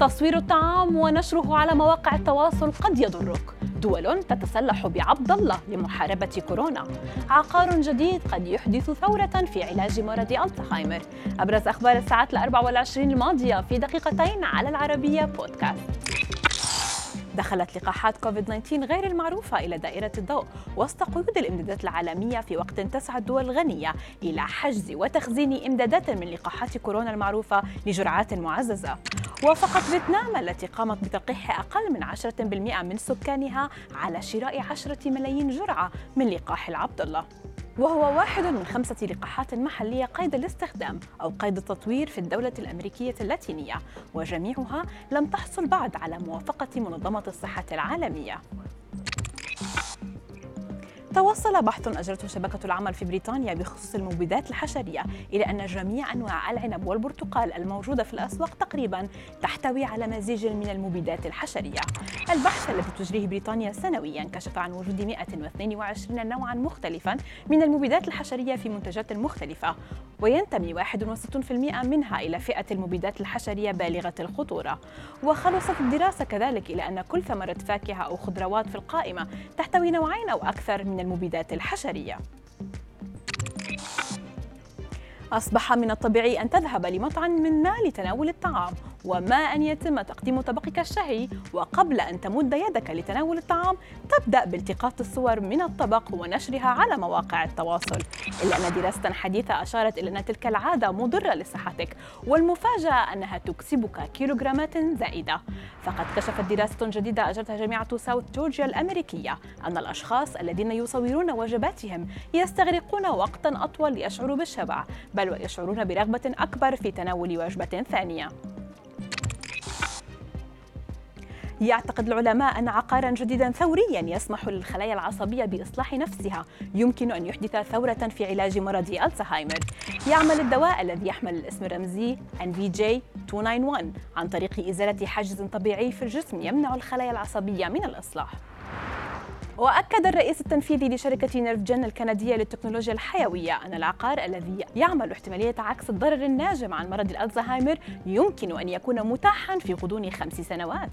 تصوير الطعام ونشره على مواقع التواصل قد يضرك. دول تتسلح بعبد الله لمحاربة كورونا. عقار جديد قد يحدث ثورة في علاج مرض الزهايمر أبرز أخبار الساعات الأربع والعشرين الماضية في دقيقتين على العربية بودكاست. دخلت لقاحات كوفيد-19 غير المعروفة إلى دائرة الضوء وسط قيود الإمدادات العالمية في وقت تسعى الدول الغنية إلى حجز وتخزين إمدادات من لقاحات كورونا المعروفة لجرعات معززة. وافقت فيتنام التي قامت بتلقيح أقل من 10% من سكانها على شراء 10 ملايين جرعة من لقاح العبد الله وهو واحد من خمسة لقاحات محلية قيد الاستخدام أو قيد التطوير في الدولة الأمريكية اللاتينية وجميعها لم تحصل بعد على موافقة منظمة الصحة العالمية. توصل بحث أجرته شبكة العمل في بريطانيا بخصوص المبيدات الحشرية إلى أن جميع أنواع العنب والبرتقال الموجودة في الأسواق تقريبا تحتوي على مزيج من المبيدات الحشرية. البحث الذي تجريه بريطانيا سنويا كشف عن وجود 122 نوعا مختلفا من المبيدات الحشرية في منتجات مختلفة وينتمي 61% منها إلى فئة المبيدات الحشرية بالغة الخطورة. وخلصت الدراسة كذلك إلى أن كل ثمرة فاكهة أو خضروات في القائمة تحتوي نوعين أو أكثر من المبيدات الحشرية. أصبح من الطبيعي أن تذهب لمطعم من ما لتناول الطعام وما أن يتم تقديم طبقك الشهي. وقبل أن تمد يدك لتناول الطعام تبدأ بالتقاط الصور من الطبق ونشرها على مواقع التواصل. إلا أن دراسة حديثة أشارت إلى أن تلك العادة مضرة لصحتك والمفاجأة أنها تكسبك كيلوغرامات زائدة. فقد كشفت دراسة جديدة أجرتها جامعة ساوث جورجيا الأمريكية أن الأشخاص الذين يصورون وجباتهم يستغرقون وقتا أطول ليشعروا بالشبع بل ويشعرون برغبة أكبر في تناول وجبة ثانية. يعتقد العلماء أن عقارا جديدا ثوريا يسمح للخلايا العصبية بإصلاح نفسها. يمكن أن يحدث ثورة في علاج مرض ألزهايمر. يعمل الدواء الذي يحمل الاسم الرمزي NVJ291 عن طريق إزالة حاجز طبيعي في الجسم يمنع الخلايا العصبية من الإصلاح. وأكد الرئيس التنفيذي لشركة نيرفجن الكندية للتكنولوجيا الحيوية أن العقار الذي يعمل احتمالية عكس الضرر الناجم عن مرض الألزهايمر يمكن أن يكون متاحا في غضون خمس سنوات.